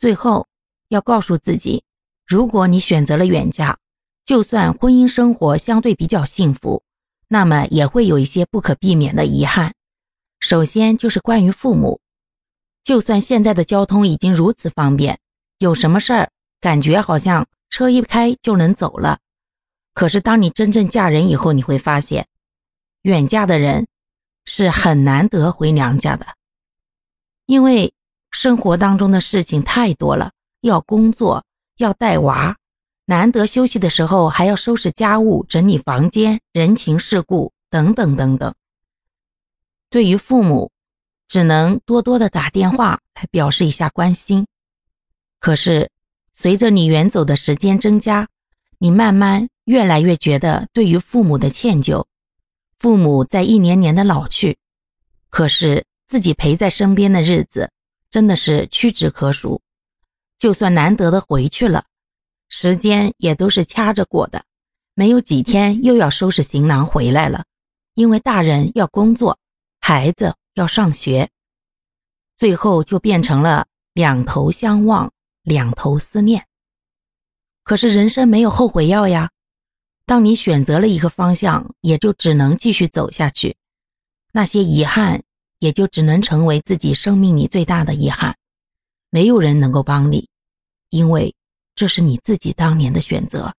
最后要告诉自己，如果你选择了远嫁，就算婚姻生活相对比较幸福，那么也会有一些不可避免的遗憾。首先就是关于父母，就算现在的交通已经如此方便，有什么事儿感觉好像车一开就能走了，可是当你真正嫁人以后，你会发现，远嫁的人是很难得回娘家的，因为生活当中的事情太多了，要工作，要带娃，难得休息的时候还要收拾家务、整理房间、人情世故等等等等。对于父母，只能多多的打电话来表示一下关心。可是，随着你远走的时间增加，你慢慢越来越觉得对于父母的歉疚。父母在一年年的老去，可是自己陪在身边的日子真的是屈指可数。就算难得的回去了，时间也都是掐着过的，没有几天又要收拾行囊回来了，因为大人要工作。孩子要上学，最后就变成了两头相望，两头思念。可是人生没有后悔药呀，当你选择了一个方向，也就只能继续走下去。那些遗憾也就只能成为自己生命里最大的遗憾。没有人能够帮你，因为这是你自己当年的选择。